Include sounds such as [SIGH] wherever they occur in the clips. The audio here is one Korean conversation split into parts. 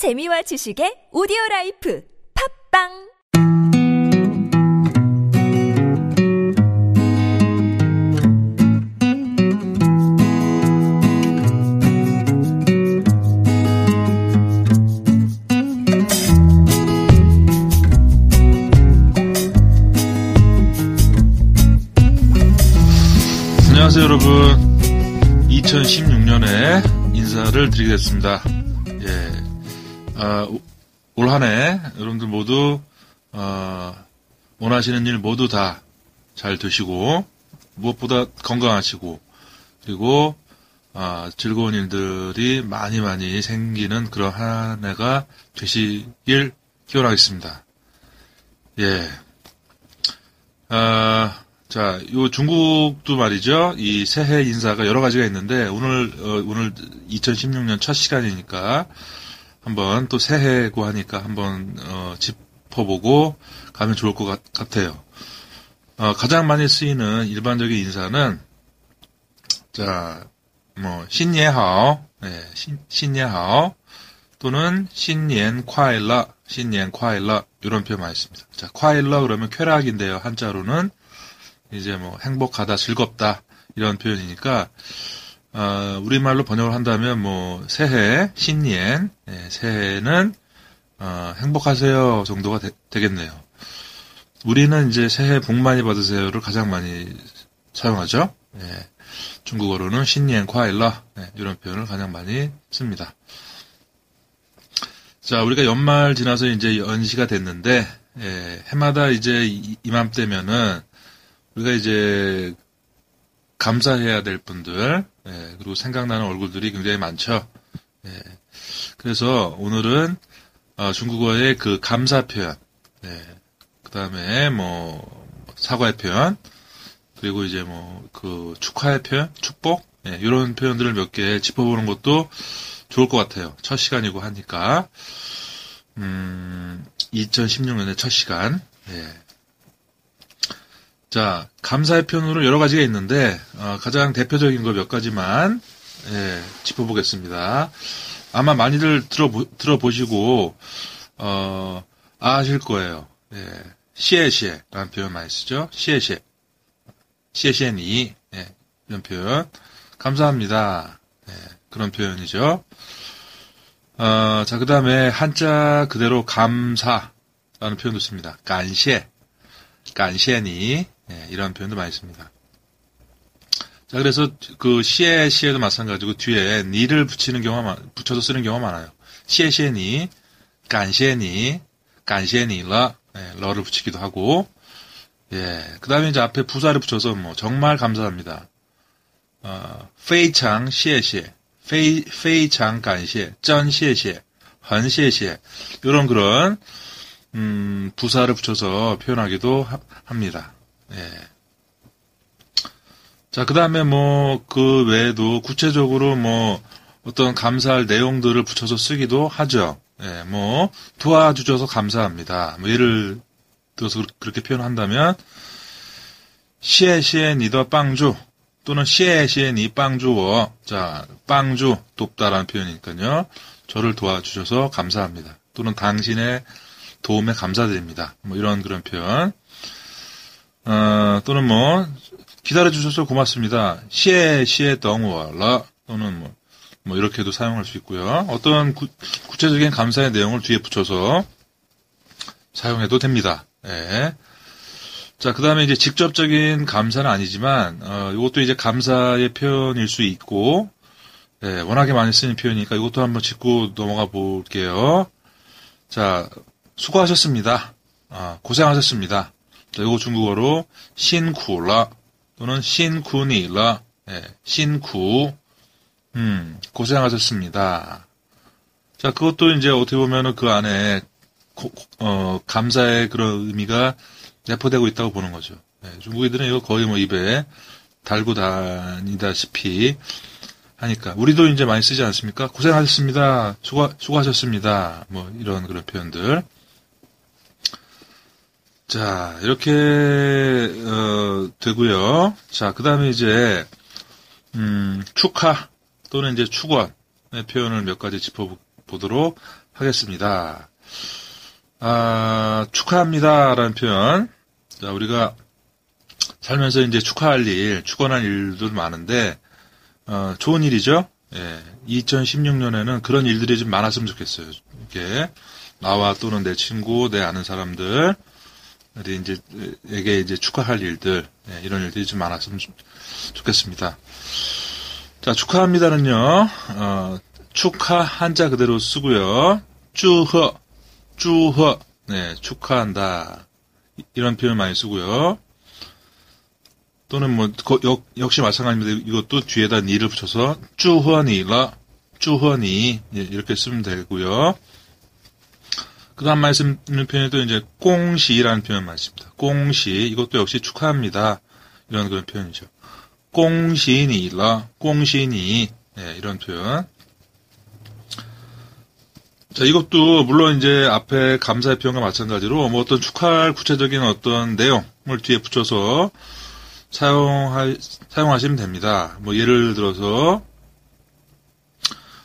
재미와 지식의 오디오 라이프 팝빵 안녕하세요, 여러분. 2016년에 인사를 드리겠습니다. 예. 아, 올한 해, 여러분들 모두, 어, 원하시는 일 모두 다 잘 되시고, 무엇보다 건강하시고, 그리고, 아, 즐거운 일들이 많이 많이 생기는 그런 한 해가 되시길 기원하겠습니다. 예. 아, 자, 요 중국도 말이죠. 이 새해 인사가 여러 가지가 있는데 오늘 어, 오늘 2016년 첫 시간이니까 한번 또 새해고 하니까 한번 어, 짚어보고 가면 좋을 것 같, 아요 어, 가장 많이 쓰이는 일반적인 인사는 자, 뭐 신예하오, 네, 신 신예하오 또는 신년 콰일러 이런 표현 많이 씁니다. 자, 콰일러 그러면 쾌락인데요. 한자로는 이제 뭐 행복하다, 즐겁다 이런 표현이니까 어, 우리말로 번역을 한다면 뭐 새해, 신년, 예, 새해는 어, 행복하세요 정도가 되, 겠네요 우리는 이제 새해 복 많이 받으세요를 가장 많이 사용하죠. 예, 중국어로는 신년 과일러 예, 이런 표현을 가장 많이 씁니다. 자, 우리가 연말 지나서 이제 연시가 됐는데 예, 해마다 이제 이맘때면은 우리가 이제 감사해야 될 분들 예, 그리고 생각나는 얼굴들이 굉장히 많죠. 예, 그래서 오늘은 어, 중국어의 그 감사 표현, 예, 그 다음에 뭐 사과의 표현, 그리고 이제 뭐 그 축하의 표현, 축복 예, 이런 표현들을 몇 개 짚어보는 것도 좋을 것 같아요. 첫 시간이고 하니까 음, 2016년의 첫 시간. 예. 자, 감사의 표현으로 여러 가지가 있는데 어, 가장 대표적인 거 몇 가지만 예, 짚어보겠습니다. 아마 많이들 들어보, 들어보시고 어, 아실 거예요. 예, 시에시에라는 표현 많이 쓰죠. 시에시에, 시에시에니 예, 이런 표현 감사합니다. 예, 그런 표현이죠. 어, 자, 그 다음에 한자 그대로 감사라는 표현도 씁니다. 간시에, 간시에니 예, 이런 표현도 많이 씁니다. 자, 그래서 그 시에 시에도 마찬가지고 뒤에 니를 붙이는 경우가 붙여서 쓰는 경우가 많아요. 시에 시에 니, 간시에 니, 간시에 니, 러, 예, 러를 붙이기도 하고, 예, 그 다음에 이제 앞에 부사를 붙여서 뭐, 정말 감사합니다. 어, 페이창, 시에 시에, 페이, 페이창, 간시에, 쩐 시에 시에, 헌 시에 시에, 이런 그런, 음, 부사를 붙여서 표현하기도 하, 합니다. 예. 자, 그 다음에 뭐, 그 외에도 구체적으로 뭐, 어떤 감사할 내용들을 붙여서 쓰기도 하죠. 예, 뭐, 도와주셔서 감사합니다. 뭐, 예를 들어서 그렇게 표현한다면, 시에 시에 니더 빵주, 또는 시에 시에 니 빵주워. 자, 빵주, 돕다라는 표현이니까요. 저를 도와주셔서 감사합니다. 또는 당신의 도움에 감사드립니다. 뭐, 이런 그런 표현. 어, 또는 뭐 기다려 주셔서 고맙습니다. 시에 시에 덩워러 또는 뭐, 뭐 이렇게도 사용할 수 있고요. 어떤 구, 체적인 감사의 내용을 뒤에 붙여서 사용해도 됩니다. 예. 자, 그 다음에 이제 직접적인 감사는 아니지만, 어, 이것도 이제 감사의 표현일 수 있고, 예, 워낙에 많이 쓰는 표현이니까 이것도 한번 짚고 넘어가 볼게요. 자, 수고하셨습니다. 아, 고생하셨습니다. 자, 이거 중국어로 신쿠라 또는 신쿠니라, 예, 신쿠, 음, 고생하셨습니다. 자, 그것도 이제 어떻게 보면은 그 안에 고, 어, 감사의 그런 의미가 내포되고 있다고 보는 거죠. 예, 중국인들은 이거 거의 뭐 입에 달고 다니다시피 하니까 우리도 이제 많이 쓰지 않습니까? 고생하셨습니다. 수고 수고하셨습니다. 뭐 이런 그런 표현들. 자, 이렇게, 어, 되고요 자, 그 다음에 이제, 음, 축하 또는 이제 축원의 표현을 몇 가지 짚어보도록 하겠습니다. 아, 축하합니다 라는 표현. 자, 우리가 살면서 이제 축하할 일, 축원할 일도 많은데, 어, 좋은 일이죠? 예. 2016년에는 그런 일들이 좀 많았으면 좋겠어요. 이렇게, 나와 또는 내 친구, 내 아는 사람들, 이제, 에게 이제 축하할 일들, 예, 이런 일들이 좀 많았으면 좋겠습니다. 자, 축하합니다는요, 어, 축하 한자 그대로 쓰고요. 쭈허, 쭈허, 네, 축하한다. 이런 표현 많이 쓰고요. 또는 뭐 역, 역시 마찬가지입니다. 이것도 뒤에다 니를 붙여서 쭈허니라, 쭈허니 예, 이렇게 쓰면 되고요. 그 다음 말씀드리는 표현도 이제 꽁시라는 표현 많습니다. 꽁시 이것도 역시 축하합니다. 이런 그런 표현이죠. 꽁시니라, 꽁시니 예, 이런 표현. 자, 이것도 물론 이제 앞에 감사의 표현과 마찬가지로 뭐 어떤 축하할 구체적인 어떤 내용을 뒤에 붙여서 사용하, 사용하시면 됩니다. 뭐 예를 들어서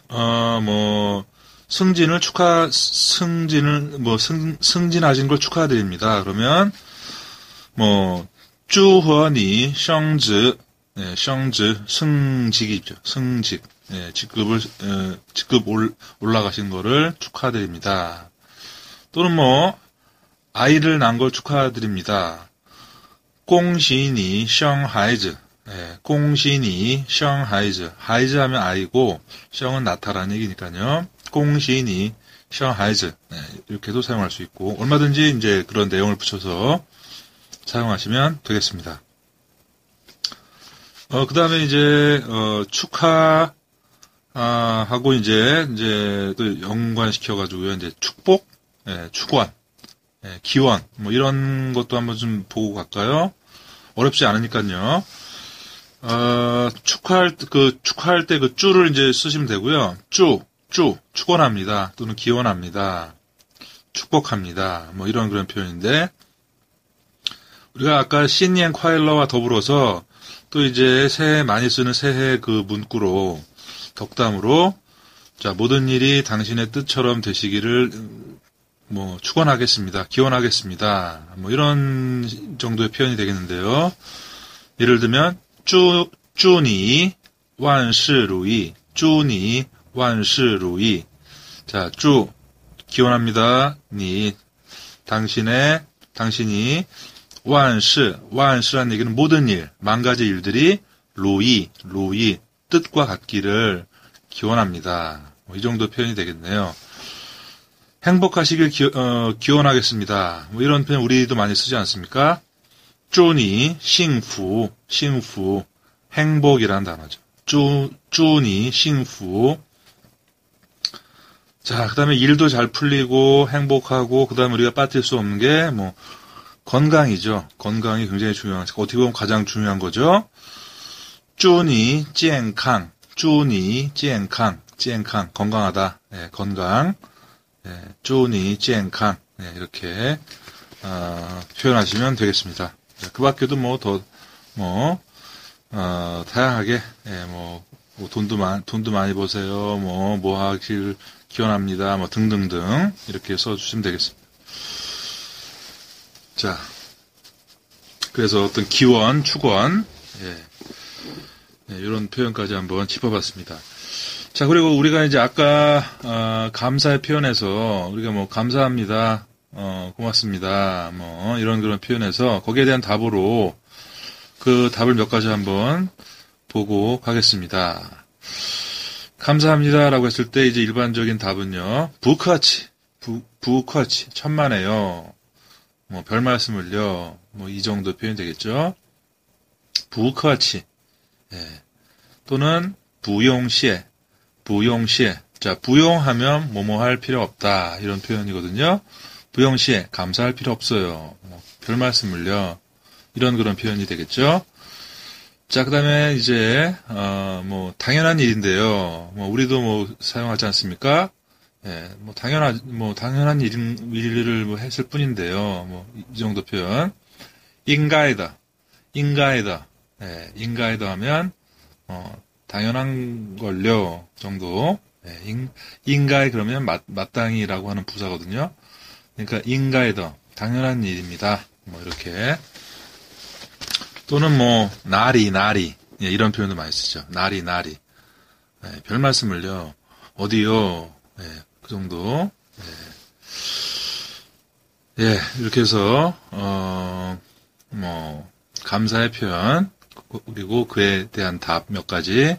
어, 뭐 승진을 축하 승진을 뭐 승, 승진하신 걸 축하드립니다. 그러면 뭐 祝贺你升职 네, 升职 승직이죠. 승직. 예, 직급을 예, 직급 올, 올라가신 거를 축하드립니다. 또는 뭐 아이를 낳은 걸 축하드립니다. 恭喜你生孩子 예, 恭喜你生孩子 孩子 하면 아이고 生은 낳다라는 얘기니까요. 恭喜你生孩子 예, 이렇게도 사용할 수 있고 얼마든지 이제 그런 내용을 붙여서 사용하시면 되겠습니다. 어, 그 다음에 이제, 어, 축하, 아, 하고 이제, 이제 또 연관시켜가지고요. 이제 축복, 예, 축원, 예, 기원, 뭐 이런 것도 한번 좀 보고 갈까요? 어렵지 않으니까요. 어, 축하할, 그, 축하할 때 그 쭈를 이제 쓰시면 되고요. 쭈, 쭈, 축원합니다. 또는 기원합니다. 축복합니다. 뭐 이런 그런 표현인데, 우리가 아까 신니앤 콰일러와 더불어서 또 이제 새해 많이 쓰는 새해 그 문구로 덕담으로 자 모든 일이 당신의 뜻처럼 되시기를 뭐 축원하겠습니다. 기원하겠습니다. 뭐 이런 정도의 표현이 되겠는데요. 예를 들면 쭈 쭈니 완시루이 쭈니 완시루이 자쭈 기원합니다. 니 당신의 당신이 완시, 완시란 얘기는 모든 일, 만 가지 일들이 로이, 로이, 뜻과 같기를 기원합니다. 뭐 이 정도 표현이 되겠네요. 행복하시길 기, 어, 기원하겠습니다. 뭐 이런 표현 우리도 많이 쓰지 않습니까? 쪼니, 싱후, 싱후, 행복이라는 단어죠. 쪼, 쪼니, 싱후. 자, 그 다음에 일도 잘 풀리고 행복하고, 그 다음에 우리가 빠뜨릴 수 없는 게 뭐, 건강이죠. 건강이 굉장히 중요한, 어떻게 보면 가장 중요한 거죠. 쭈니, 찌엔캉, 쭈니, 찌엔캉, 찌엔캉, 건강하다. 예, 건강. 예, 쭈니, 찌엔캉. 예, 이렇게, 어, 표현하시면 되겠습니다. 예, 그 밖에도 뭐 더, 뭐, 어, 다양하게, 예, 뭐, 뭐, 돈도 많, 돈도 많이 보세요. 뭐, 뭐 하실, 기원합니다, 뭐, 등등등, 이렇게 써주시면 되겠습니다. 자, 그래서 어떤 기원, 축원, 예, 예, 이런 표현까지 한번 짚어봤습니다. 자, 그리고 우리가 이제 아까 어, 감사의 표현에서 우리가 뭐 감사합니다, 어, 고맙습니다, 뭐 이런 그런 표현에서 거기에 대한 답으로 그 답을 몇 가지 한번 보고 가겠습니다. 감사합니다라고 했을 때 이제 일반적인 답은요, 부카치, 부, 부카치, 천만에요. 뭐, 별 말씀을요, 뭐, 이 정도 표현 되겠죠? 부커치, 예. 또는 부용시에, 부용시에. 자, 부용하면 뭐뭐 할 필요 없다. 이런 표현이거든요. 부용시에, 감사할 필요 없어요. 뭐, 별 말씀을요. 이런 그런 표현이 되겠죠? 자, 그 다음에 이제, 어, 뭐, 당연한 일인데요. 뭐, 우리도 뭐, 사용하지 않습니까? 예, 뭐 당연한 뭐 당연한 일, 일을 뭐 했을 뿐인데요. 뭐 이 정도 표현. 인가이다, 인가이다, 예, 인가이다 하면 어, 당연한 걸요 정도 예, 인, 인가에 그러면 마, 마땅히라고 하는 부사거든요. 그러니까 인가에더 당연한 일입니다. 뭐 이렇게 또는 뭐 나리 나리 예, 이런 표현도 많이 쓰죠. 나리 나리 예, 별 말씀을요 어디요 예, 그 정도 예, 예 이렇게 해서 어 뭐 감사의 표현 그리고 그에 대한 답 몇 가지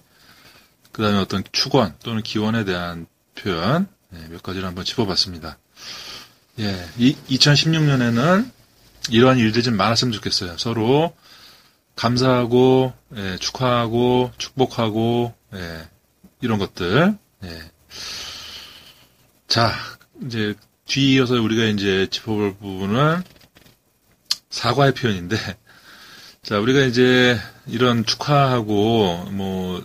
그 다음에 어떤 축원 또는 기원에 대한 표현 예, 몇 가지를 한번 짚어봤습니다. 예, 이, 2016년에는 이러한 일들이 좀 많았으면 좋겠어요. 서로 감사하고 예, 축하하고 축복하고 예, 이런 것들. 예. 자, 이제 뒤이어서 우리가 이제 짚어볼 부분은 사과의 표현인데, 자, 우리가 이제 이런 축하하고 뭐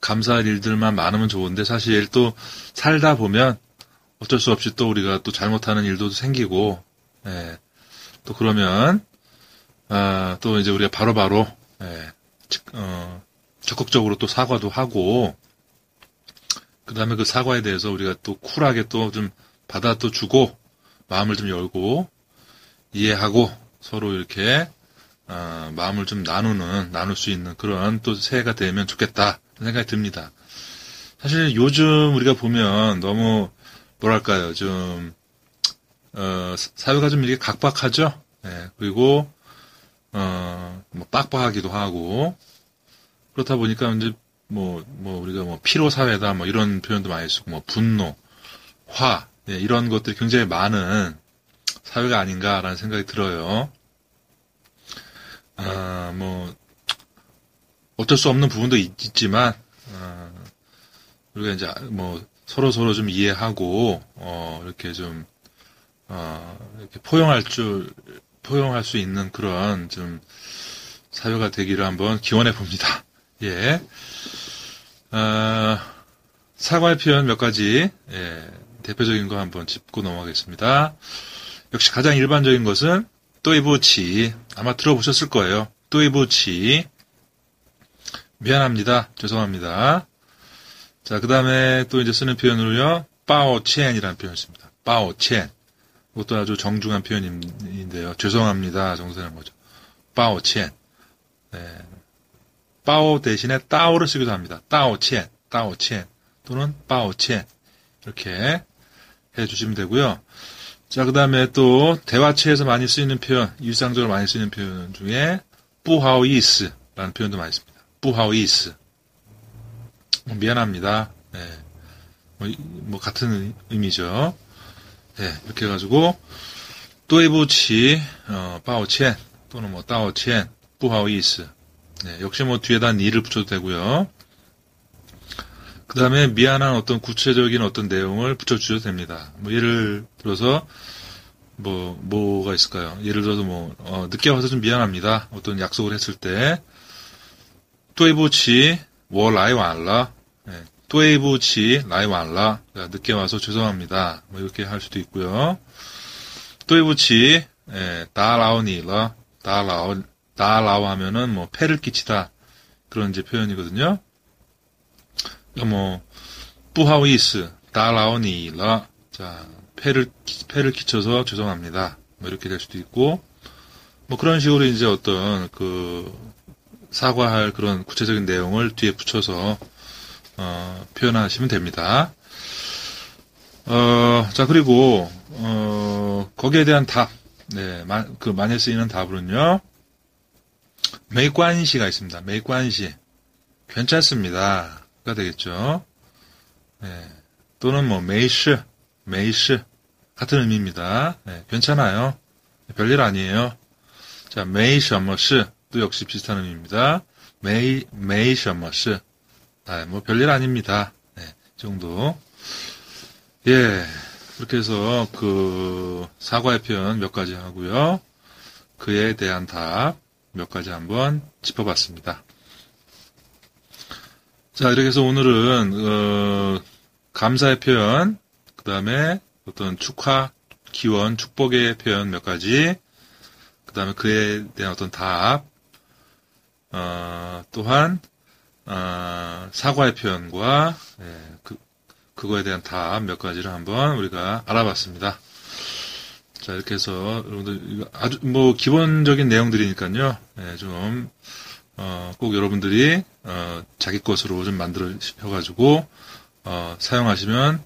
감사할 일들만 많으면 좋은데 사실 또 살다 보면 어쩔 수 없이 또 우리가 또 잘못하는 일도 생기고, 예, 또 그러면, 아, 또 이제 우리가 바로 바로, 예, 어, 적극적으로 또 사과도 하고, 그 다음에 그 사과에 대해서 우리가 또 쿨하게 또 좀 받아 또 주고, 마음을 좀 열고, 이해하고, 서로 이렇게, 어, 마음을 좀 나누는, 나눌 수 있는 그런 또 새해가 되면 좋겠다. 생각이 듭니다. 사실 요즘 우리가 보면 너무 뭐랄까요, 좀, 어, 사회가 좀 이렇게 각박하죠? 예, 그리고, 어, 뭐, 빡빡하기도 하고, 그렇다 보니까 이제, 뭐, 뭐, 우리가 뭐, 피로 사회다, 뭐, 이런 표현도 많이 쓰고, 뭐, 분노, 화, 예, 이런 것들이 굉장히 많은 사회가 아닌가라는 생각이 들어요. 아, 뭐, 어쩔 수 없는 부분도 있, 지만 어, 우리가 이제, 뭐, 서로 서로 좀 이해하고 어, 이렇게 좀 어, 이렇게 포용할 줄 포용할 수 있는 그런 좀 사회가 되기를 한번 기원해 봅니다. [LAUGHS] 예. 어, 사과의 표현 몇 가지 예, 대표적인 거 한번 짚고 넘어가겠습니다. 역시 가장 일반적인 것은 또이부치 아마 들어보셨을 거예요. 또이부치 미안합니다. 죄송합니다. 자, 그 다음에 또 이제 쓰는 표현으로요, 빠오첸이라는 표현을 씁니다. 빠오첸. 이것도 아주 정중한 표현인데요. 죄송합니다. 되는 거죠. 빠오첸. 네. 빠오 대신에 따오를 쓰기도 합니다. 따오첸, 따오첸. 또는 빠오첸. 이렇게 해주시면 되고요. 자, 그 다음에 또 대화체에서 많이 쓰이는 표현, 일상적으로 많이 쓰이는 표현 중에 뿌하오이스라는 표현도 많이 씁니다. 뿌하오이스. 뭐 미안합니다. 네. 뭐, 뭐, 같은 의미죠. 네, 이렇게 해가지고, 또이부치, 어, 빠오첸, 또는 뭐, 따오첸, 뿌하오이스. 네, 역시 뭐, 뒤에다 니를 붙여도 되고요. 그 다음에 미안한 어떤 구체적인 어떤 내용을 붙여주셔도 됩니다. 뭐, 예를 들어서, 뭐, 뭐가 있을까요? 예를 들어서 뭐, 어, 늦게 와서 좀 미안합니다. 어떤 약속을 했을 때, 또이부치, 我 또에이보치 라이브 안라 늦게 와서 죄송합니다. 뭐 이렇게 할 수도 있고요. 또에이보치 예, 다라오니라 다라오 다라오 하면은 뭐 패를 끼치다 그런 이제 표현이거든요. 그러니까 뭐 뿌하오이스 다라오니라 자 패를 패를 끼쳐서 죄송합니다. 뭐 이렇게 될 수도 있고 뭐 그런 식으로 이제 어떤 그 사과할 그런 구체적인 내용을 뒤에 붙여서 어, 표현하시면 됩니다. 어, 자 그리고 어, 거기에 대한 답, 네, 마, 그 많이 쓰이는 답으로는요, 没关系가 있습니다. 没关系 괜찮습니다.가 되겠죠. 네, 또는 뭐 没事, 没事 같은 의미입니다. 네, 괜찮아요. 별일 아니에요. 자, 没什么事 또 역시 비슷한 의미입니다. 没, 没什么事. 아, 뭐 별일 아닙니다. 네, 이 정도. 예, 그렇게 해서 그 사과의 표현 몇 가지 하고요. 그에 대한 답 몇 가지 한번 짚어봤습니다. 자, 이렇게 해서 오늘은 어, 감사의 표현, 그 다음에 어떤 축하, 기원, 축복의 표현 몇 가지, 그 다음에 그에 대한 어떤 답, 어, 또한 어, 사과의 표현과 예, 그, 그거에 대한 답 몇 가지를 한번 우리가 알아봤습니다. 자, 이렇게 해서 여러분들 아주 뭐 기본적인 내용들이니까요. 예, 좀, 어, 꼭 여러분들이, 어, 자기 것으로 좀 만들어셔가지고, 어, 사용하시면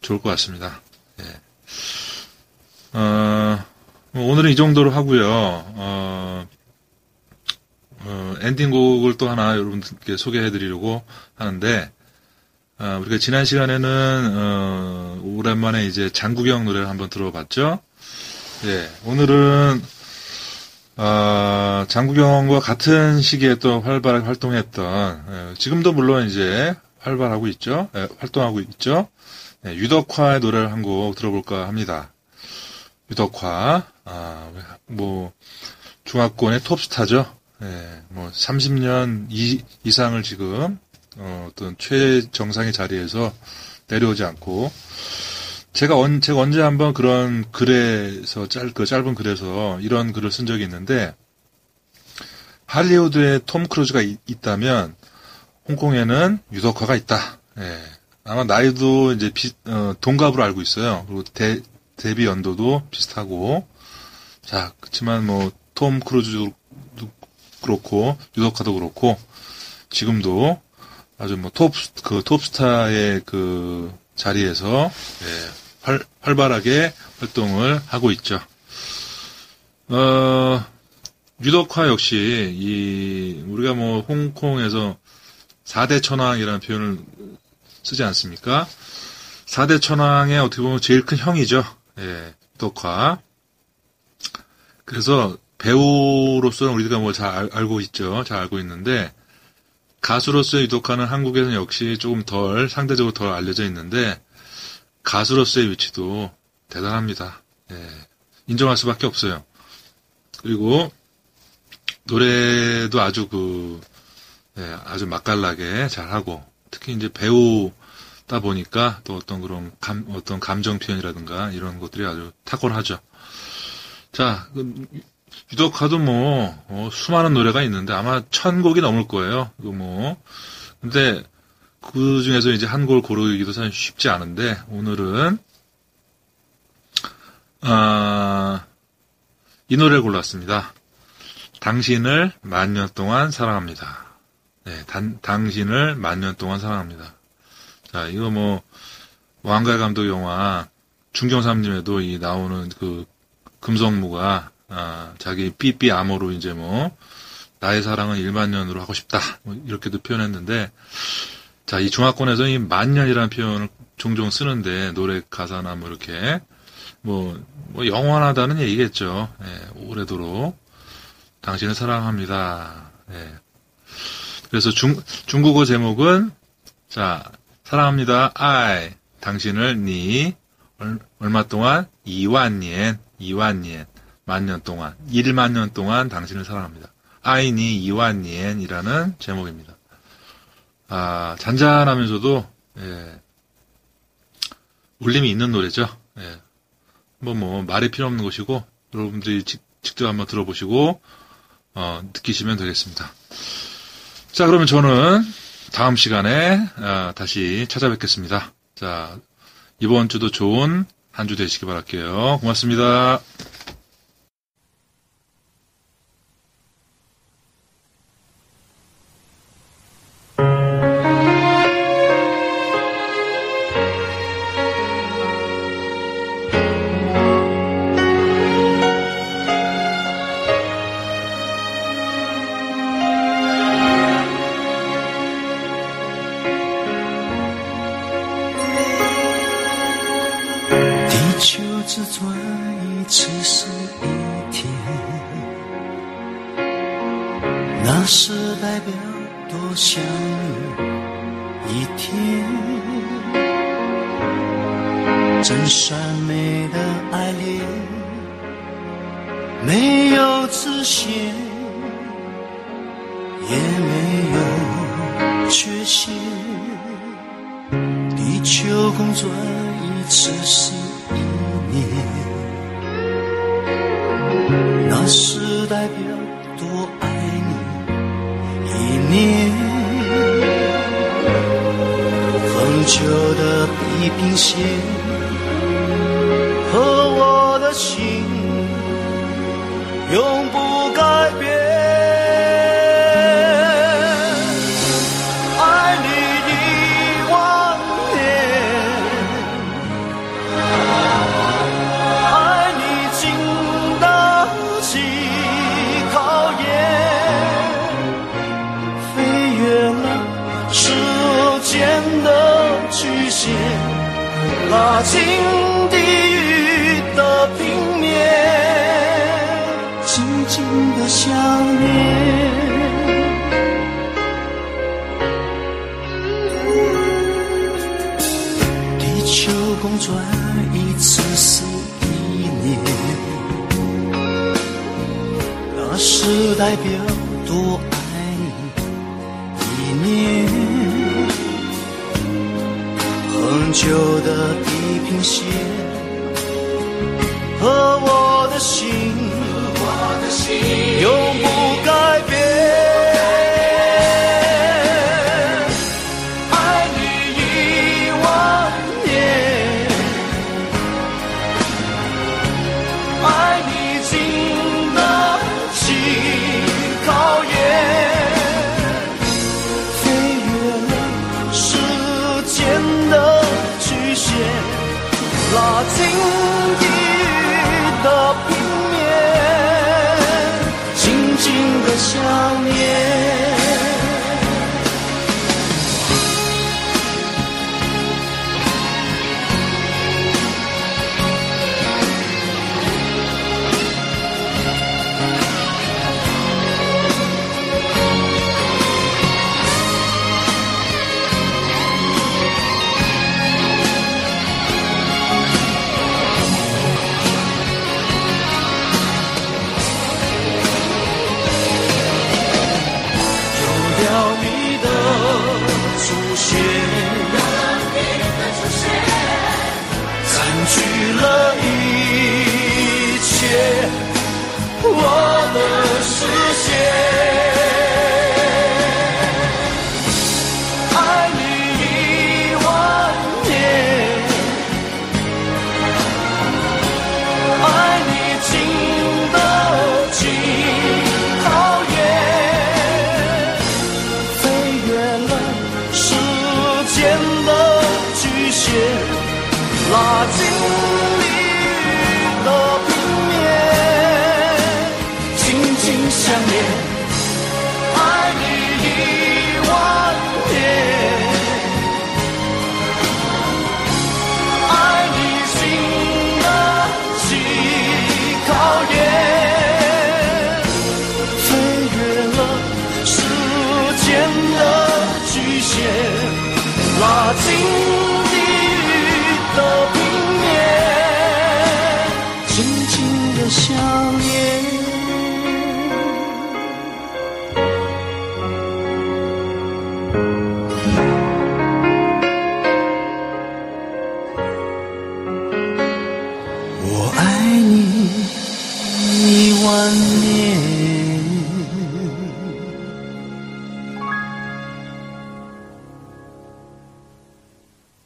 좋을 것 같습니다. 예. 어, 뭐 오늘은 이 정도로 하고요. 어, 어, 엔딩곡을 또 하나 여러분들께 소개해 드리려고 하는데, 어, 우리가 지난 시간에는, 어, 오랜만에 이제 장국영 노래를 한번 들어봤죠? 예, 오늘은, 어, 장국영과 같은 시기에 또 활발하게 활동했던, 예, 지금도 물론 이제 활발하고 있죠? 예, 활동하고 있죠? 예, 유덕화의 노래를 한 곡 들어볼까 합니다. 유덕화, 아, 뭐, 중화권의 톱스타죠? 예, 뭐 30년 이, 이상을 지금 어, 어떤 최정상의 자리에서 내려오지 않고 제가 언 제가 언제 한번 그런 글에서 짧, 그 짧은 글에서 이런 글을 쓴 적이 있는데 할리우드에 톰 크루즈가 있, 다면 홍콩에는 유덕화가 있다. 예. 아마 나이도 이제 비, 어, 동갑으로 알고 있어요. 그리고 대, 데뷔 연도도 비슷하고 자 그렇지만 뭐 톰 크루즈도 그렇고 유덕화도 그렇고 지금도 아주 뭐 톱 그 톱스타의 그 자리에서 예, 활, 활발하게 활동을 하고 있죠. 어, 유덕화 역시 이 우리가 뭐 홍콩에서 4대 천왕이라는 표현을 쓰지 않습니까? 4대 천왕의 어떻게 보면 제일 큰 형이죠. 예, 유덕화. 그래서 배우로서는 우리가 뭐 잘 알고 있죠. 잘 알고 있는데 가수로서의 유독화는 한국에서는 역시 조금 덜 상대적으로 덜 알려져 있는데 가수로서의 위치도 대단합니다. 예, 인정할 수밖에 없어요. 그리고 노래도 아주 그 예, 아주 맛깔나게 잘하고 특히 이제 배우다 보니까 또 어떤 그런 감, 어떤 감정 표현이라든가 이런 것들이 아주 탁월하죠. 자, 그 유독화도 뭐 어, 수많은 노래가 있는데 아마 천 곡이 넘을 거예요. 그 뭐. 근데 그 중에서 이제 한 곡을 고르기도 사실 쉽지 않은데 오늘은 아, 이 노래를 골랐습니다. 당신을 만 년 동안 사랑합니다. 네, 단, 당신을 만 년 동안 사랑합니다. 자, 이거 뭐, 왕가 감독 영화, 중경삼님에도 이 나오는 그 금성무가 아, 자기 삐삐 암호로 이제 뭐 나의 사랑은 1만 년으로 하고 싶다 뭐 이렇게도 표현했는데 자 이 중화권에서 이 만년이라는 표현을 종종 쓰는데 노래 가사나 뭐 이렇게 뭐, 뭐 영원하다는 얘기겠죠. 예, 오래도록 당신을 사랑합니다. 예. 그래서 중 중국어 제목은 자 사랑합니다. I 당신을 니 얼마 동안 2만 년 2만 년 만 년 동안, 1만 년 동안 당신을 사랑합니다. 아이니 이완니엔이라는 제목입니다. 아, 잔잔하면서도, 예, 울림이 있는 노래죠. 예. 뭐, 뭐, 말이 필요 없는 것이고, 여러분들이 직, 직접 한번 들어보시고, 어, 느끼시면 되겠습니다. 자, 그러면 저는 다음 시간에, 어, 다시 찾아뵙겠습니다. 자, 이번 주도 좋은 한 주 되시기 바랄게요. 고맙습니다. 是转一次是一天，那是代表多想你一天，真善美的爱恋，没有极限，也没有缺陷，地球公转一次是。那是代表多爱你一年恒久的地平线和我的心永不只是一年，那是代表多爱你一年。恒久的地平线。和我的心，永不。那情意的